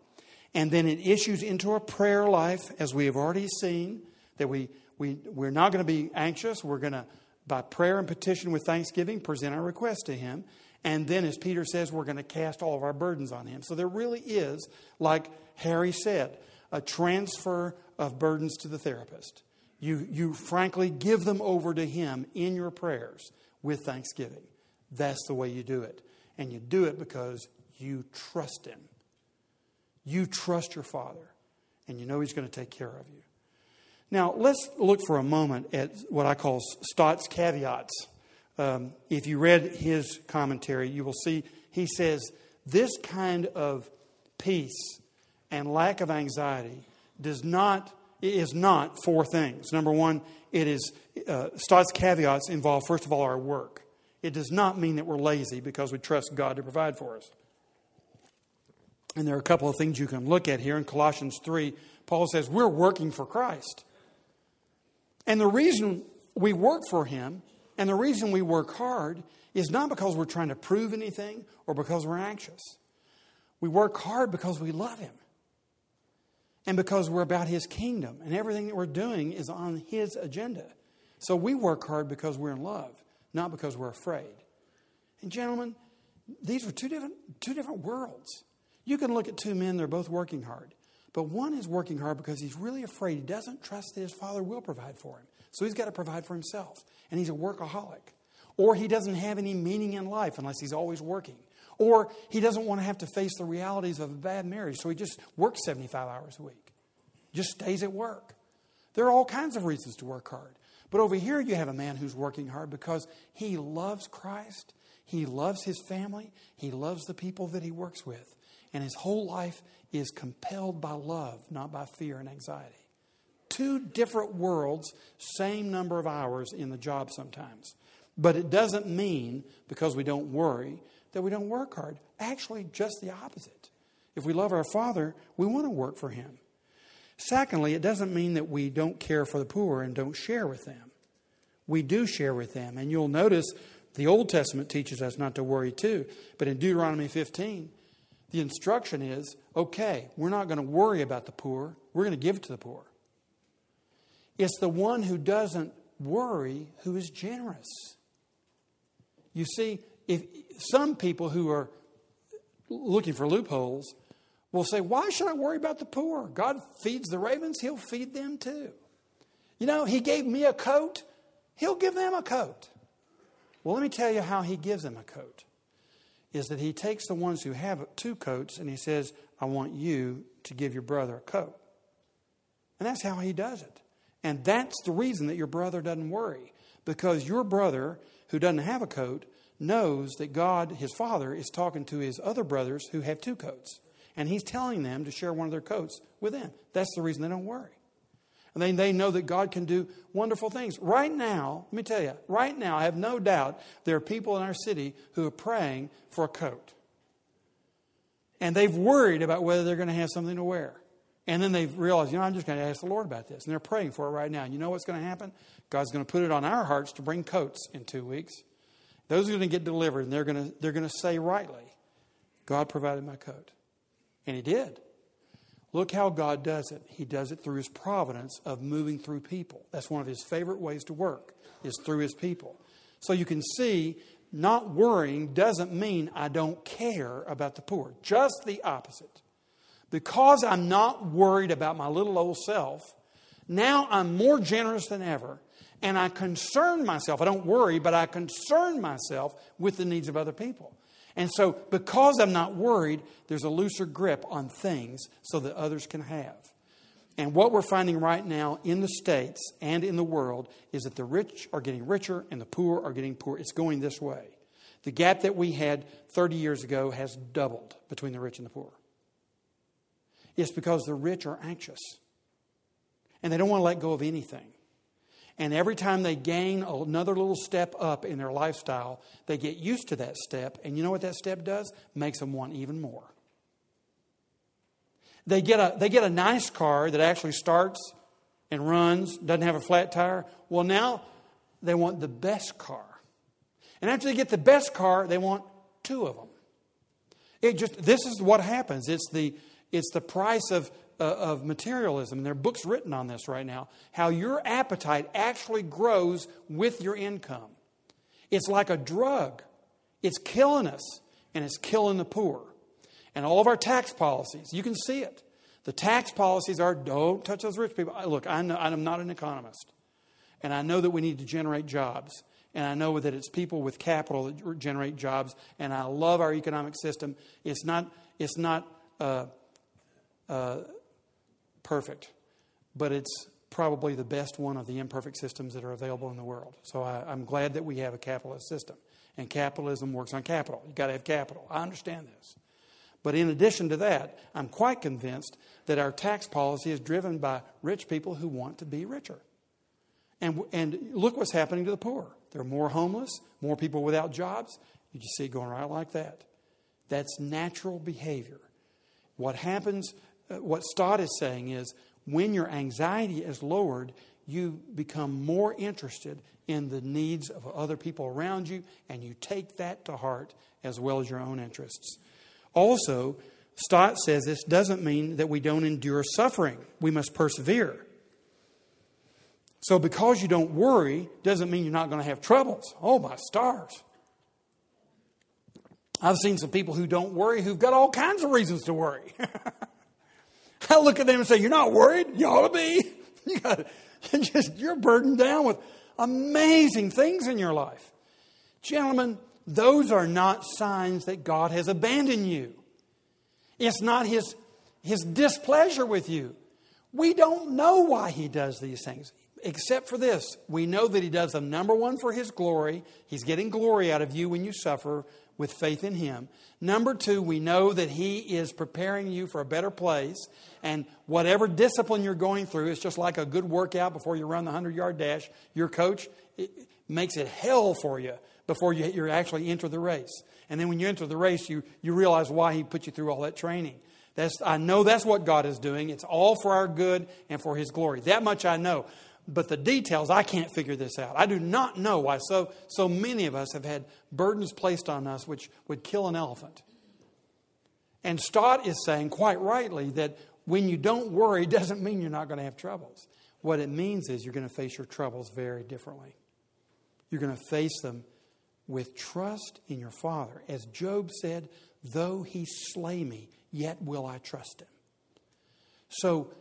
and then it issues into a prayer life, as we have already seen, that we, we, we're not going to be anxious. We're going to, by prayer and petition with thanksgiving, present our request to Him. And then, as Peter says, we're going to cast all of our burdens on Him. So there really is, like Harry said, a transfer of burdens to the therapist. You, you frankly give them over to Him in your prayers with thanksgiving. That's the way you do it. And you do it because you trust Him. You trust your Father, and you know He's going to take care of you. Now, let's look for a moment at what I call Stott's caveats. Um, if you read his commentary, you will see he says this kind of peace and lack of anxiety does not is not four things. Number one, it is uh, Stott's caveats involve first of all our work. It does not mean that we're lazy because we trust God to provide for us. And there are a couple of things you can look at here in Colossians 3. Paul says, We're working for Christ. And the reason we work for Him and the reason we work hard is not because we're trying to prove anything or because we're anxious. We work hard because we love Him and because we're about His kingdom and everything that we're doing is on His agenda. So we work hard because we're in love, not because we're afraid. And, gentlemen, these are two different, two different worlds. You can look at two men, they're both working hard. But one is working hard because he's really afraid. He doesn't trust that his father will provide for him. So he's got to provide for himself. And he's a workaholic. Or he doesn't have any meaning in life unless he's always working. Or he doesn't want to have to face the realities of a bad marriage. So he just works 75 hours a week, just stays at work. There are all kinds of reasons to work hard. But over here, you have a man who's working hard because he loves Christ, he loves his family, he loves the people that he works with and his whole life is compelled by love, not by fear and anxiety. Two different worlds, same number of hours in the job sometimes. But it doesn't mean, because we don't worry, that we don't work hard. Actually, just the opposite. If we love our Father, we want to work for Him. Secondly, it doesn't mean that we don't care for the poor and don't share with them. We do share with them. And you'll notice the Old Testament teaches us not to worry too. But in Deuteronomy 15, the instruction is okay, we're not going to worry about the poor, we're going to give to the poor. It's the one who doesn't worry who is generous. You see, if some people who are looking for loopholes will say, Why should I worry about the poor? God feeds the ravens, He'll feed them too. You know, He gave me a coat, He'll give them a coat. Well, let me tell you how He gives them a coat is that he takes the ones who have two coats and he says, I want you to give your brother a coat. And that's how he does it. And that's the reason that your brother doesn't worry. Because your brother, who doesn't have a coat, knows that God, his father, is talking to his other brothers who have two coats. And he's telling them to share one of their coats with them. That's the reason they don't worry. And they, they know that God can do wonderful things. Right now, let me tell you, right now, I have no doubt there are people in our city who are praying for a coat. And they've worried about whether they're going to have something to wear. And then they've realized, you know, I'm just going to ask the Lord about this. And they're praying for it right now. And you know what's going to happen? God's going to put it on our hearts to bring coats in two weeks. Those are going to get delivered, and they're going to, they're going to say rightly, God provided my coat. And He did. Look how God does it. He does it through His providence of moving through people. That's one of His favorite ways to work, is through His people. So you can see, not worrying doesn't mean I don't care about the poor. Just the opposite. Because I'm not worried about my little old self, now I'm more generous than ever, and I concern myself. I don't worry, but I concern myself with the needs of other people. And so, because I'm not worried, there's a looser grip on things so that others can have. And what we're finding right now in the States and in the world is that the rich are getting richer and the poor are getting poor. It's going this way. The gap that we had 30 years ago has doubled between the rich and the poor. It's because the rich are anxious and they don't want to let go of anything. And every time they gain another little step up in their lifestyle, they get used to that step. And you know what that step does? Makes them want even more. They get a, they get a nice car that actually starts and runs, doesn't have a flat tire. Well, now they want the best car. And after they get the best car, they want two of them. It just, this is what happens. It's the, it's the price of, of materialism. And there are books written on this right now. How your appetite actually grows with your income. It's like a drug, it's killing us, and it's killing the poor. And all of our tax policies, you can see it. The tax policies are don't touch those rich people. Look, I know, I'm not an economist. And I know that we need to generate jobs. And I know that it's people with capital that generate jobs. And I love our economic system. It's not, it's not uh, uh, perfect, but it's probably the best one of the imperfect systems that are available in the world. So I, I'm glad that we have a capitalist system. And capitalism works on capital. You've got to have capital. I understand this. But in addition to that, I'm quite convinced that our tax policy is driven by rich people who want to be richer. And, and look what's happening to the poor. There are more homeless, more people without jobs. You just see it going right like that. That's natural behavior. What happens Uh, what Stott is saying is when your anxiety is lowered, you become more interested in the needs of other people around you, and you take that to heart as well as your own interests. Also, Stott says this doesn't mean that we don't endure suffering. We must persevere. So, because you don't worry, doesn't mean you're not going to have troubles. Oh, my stars. I've seen some people who don't worry who've got all kinds of reasons to worry. I look at them and say, You're not worried? You ought to be. You got, you're, just, you're burdened down with amazing things in your life. Gentlemen, those are not signs that God has abandoned you. It's not his, his displeasure with you. We don't know why He does these things, except for this. We know that He does them, number one, for His glory. He's getting glory out of you when you suffer with faith in Him. Number two, we know that He is preparing you for a better place. And whatever discipline you're going through, it's just like a good workout before you run the 100 yard dash. Your coach makes it hell for you before you, you actually enter the race. And then when you enter the race, you, you realize why He put you through all that training. That's, I know that's what God is doing. It's all for our good and for His glory. That much I know. But the details, I can't figure this out. I do not know why so, so many of us have had burdens placed on us which would kill an elephant. And Stott is saying, quite rightly, that when you don't worry doesn't mean you're not going to have troubles. What it means is you're going to face your troubles very differently. You're going to face them with trust in your Father. As Job said, though he slay me, yet will I trust him. So,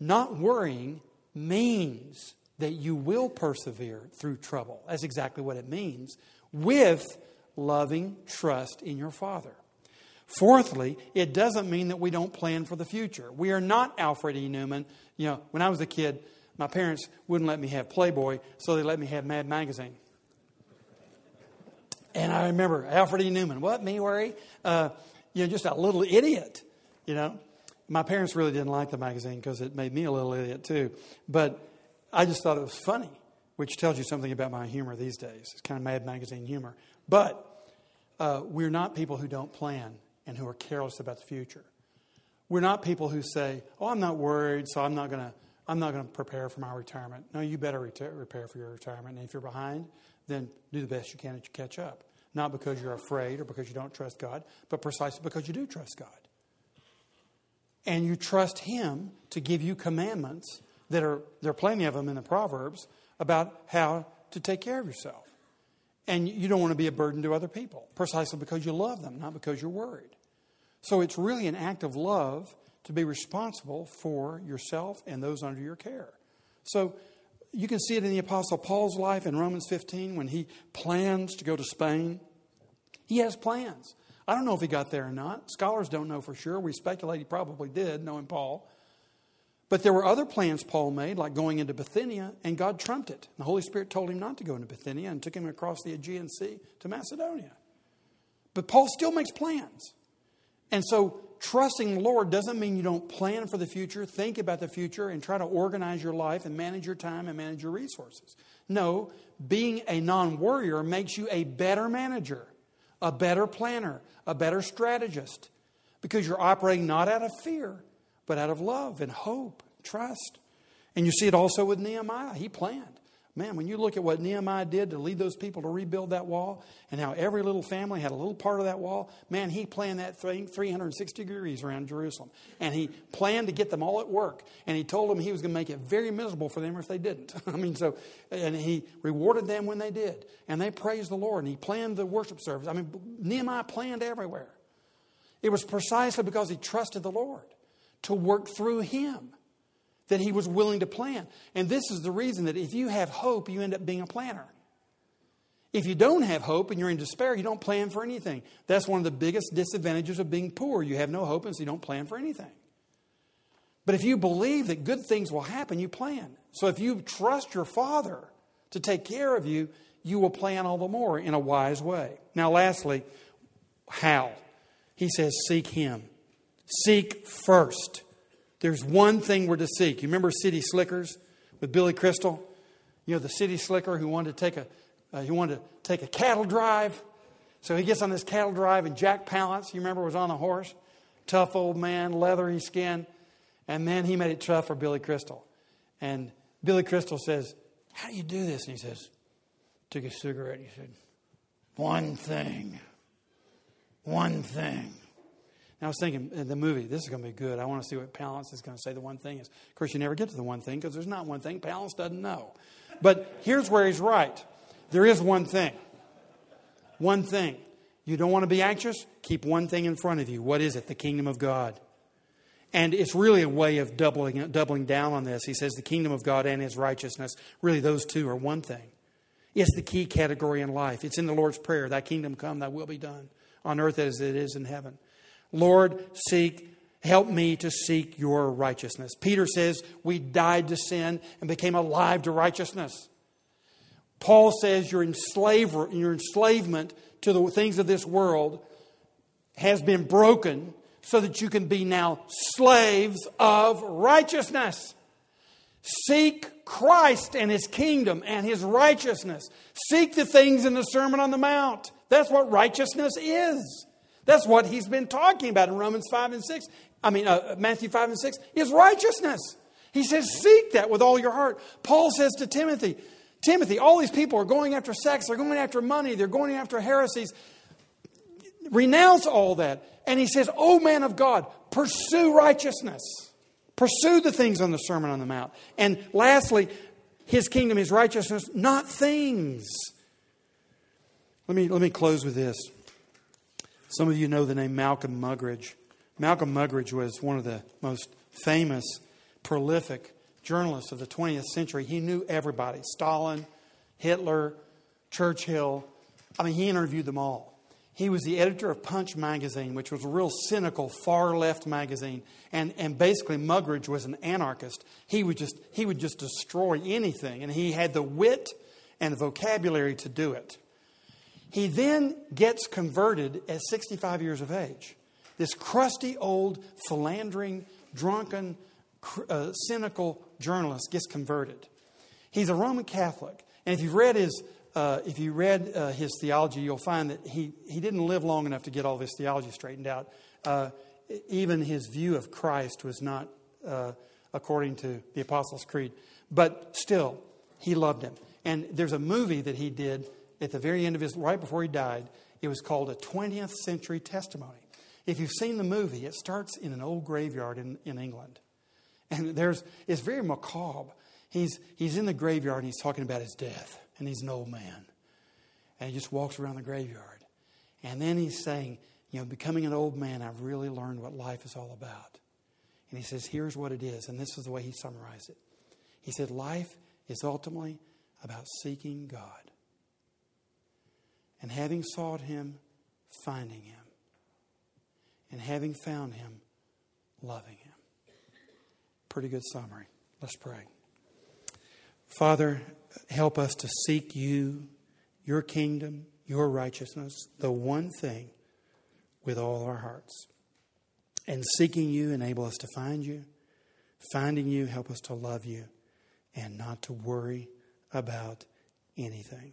not worrying means that you will persevere through trouble. That's exactly what it means with loving trust in your Father. Fourthly, it doesn't mean that we don't plan for the future. We are not Alfred E. Neuman. You know, when I was a kid, my parents wouldn't let me have Playboy, so they let me have Mad Magazine. And I remember Alfred E. Neuman, What, me worry? Uh, you know, just a little idiot, you know. My parents really didn't like the magazine because it made me a little idiot too. But I just thought it was funny, which tells you something about my humor these days. It's kind of mad magazine humor. But uh, we're not people who don't plan and who are careless about the future. We're not people who say, "Oh, I'm not worried, so I'm not going to I'm not going to prepare for my retirement." No, you better prepare for your retirement. And if you're behind, then do the best you can to catch up. Not because you're afraid or because you don't trust God, but precisely because you do trust God. And you trust Him to give you commandments that are, there are plenty of them in the Proverbs about how to take care of yourself. And you don't want to be a burden to other people, precisely because you love them, not because you're worried. So it's really an act of love to be responsible for yourself and those under your care. So you can see it in the Apostle Paul's life in Romans 15 when he plans to go to Spain. He has plans. I don't know if he got there or not. Scholars don't know for sure. We speculate he probably did, knowing Paul. But there were other plans Paul made, like going into Bithynia, and God trumped it. The Holy Spirit told him not to go into Bithynia and took him across the Aegean Sea to Macedonia. But Paul still makes plans. And so trusting the Lord doesn't mean you don't plan for the future, think about the future, and try to organize your life and manage your time and manage your resources. No, being a non warrior makes you a better manager, a better planner, a better strategist, because you're operating not out of fear, but out of love and hope, trust. And you see it also with Nehemiah. He planned. Man, when you look at what Nehemiah did to lead those people to rebuild that wall and how every little family had a little part of that wall, man, he planned that thing 360 degrees around Jerusalem. And he planned to get them all at work. And he told them he was going to make it very miserable for them if they didn't. I mean, so, and he rewarded them when they did. And they praised the Lord. And he planned the worship service. I mean, Nehemiah planned everywhere. It was precisely because he trusted the Lord to work through him that he was willing to plan. And this is the reason that if you have hope, you end up being a planner. If you don't have hope and you're in despair, you don't plan for anything. That's one of the biggest disadvantages of being poor. You have no hope, and so you don't plan for anything. But if you believe that good things will happen, you plan. So if you trust your Father to take care of you, you will plan all the more in a wise way. Now, lastly, how? He says, seek Him. Seek first. There's one thing we're to seek. You remember City Slickers with Billy Crystal? You know, the city slicker who wanted to take a, uh, he wanted to take a cattle drive. So he gets on this cattle drive, and Jack Palance, you remember, was on the horse. Tough old man, leathery skin. And then he made it tough for Billy Crystal. And Billy Crystal says, How do you do this? And he says, Took a cigarette. He said, One thing. One thing. I was thinking in the movie, this is going to be good. I want to see what Palance is going to say. The one thing is, of course, you never get to the one thing because there's not one thing. Palance doesn't know. But here's where he's right there is one thing. One thing. You don't want to be anxious? Keep one thing in front of you. What is it? The kingdom of God. And it's really a way of doubling, doubling down on this. He says the kingdom of God and his righteousness. Really, those two are one thing. It's the key category in life. It's in the Lord's Prayer Thy kingdom come, thy will be done on earth as it is in heaven. Lord, seek Help me to seek your righteousness. Peter says we died to sin and became alive to righteousness. Paul says your, enslaver, your enslavement to the things of this world has been broken so that you can be now slaves of righteousness. Seek Christ and his kingdom and his righteousness. Seek the things in the Sermon on the Mount. That's what righteousness is. That's what he's been talking about in Romans 5 and 6. I mean, uh, Matthew 5 and 6 is righteousness. He says, Seek that with all your heart. Paul says to Timothy, Timothy, all these people are going after sex, they're going after money, they're going after heresies. Renounce all that. And he says, Oh, man of God, pursue righteousness. Pursue the things on the Sermon on the Mount. And lastly, his kingdom is righteousness, not things. Let me, let me close with this. Some of you know the name Malcolm Muggeridge. Malcolm Muggeridge was one of the most famous, prolific journalists of the 20th century. He knew everybody Stalin, Hitler, Churchill. I mean, he interviewed them all. He was the editor of Punch magazine, which was a real cynical, far left magazine. And, and basically, Muggeridge was an anarchist. He would, just, he would just destroy anything, and he had the wit and the vocabulary to do it. He then gets converted at 65 years of age. This crusty, old, philandering, drunken, uh, cynical journalist gets converted. He's a Roman Catholic. And if you've read his, uh, if you read uh, his theology, you'll find that he, he didn't live long enough to get all this theology straightened out. Uh, even his view of Christ was not uh, according to the Apostles' Creed. But still, he loved him. And there's a movie that he did at the very end of his, right before he died. It was called A 20th Century Testimony. If you've seen the movie, it starts in an old graveyard in, in England. And there's, it's very macabre. He's, he's in the graveyard and he's talking about his death. And he's an old man. And he just walks around the graveyard. And then he's saying, you know, becoming an old man, I've really learned what life is all about. And he says, here's what it is. And this is the way he summarized it. He said, life is ultimately about seeking God. And having sought him, finding him. And having found him, loving him. Pretty good summary. Let's pray. Father, help us to seek you, your kingdom, your righteousness, the one thing, with all our hearts. And seeking you, enable us to find you. Finding you, help us to love you and not to worry about anything.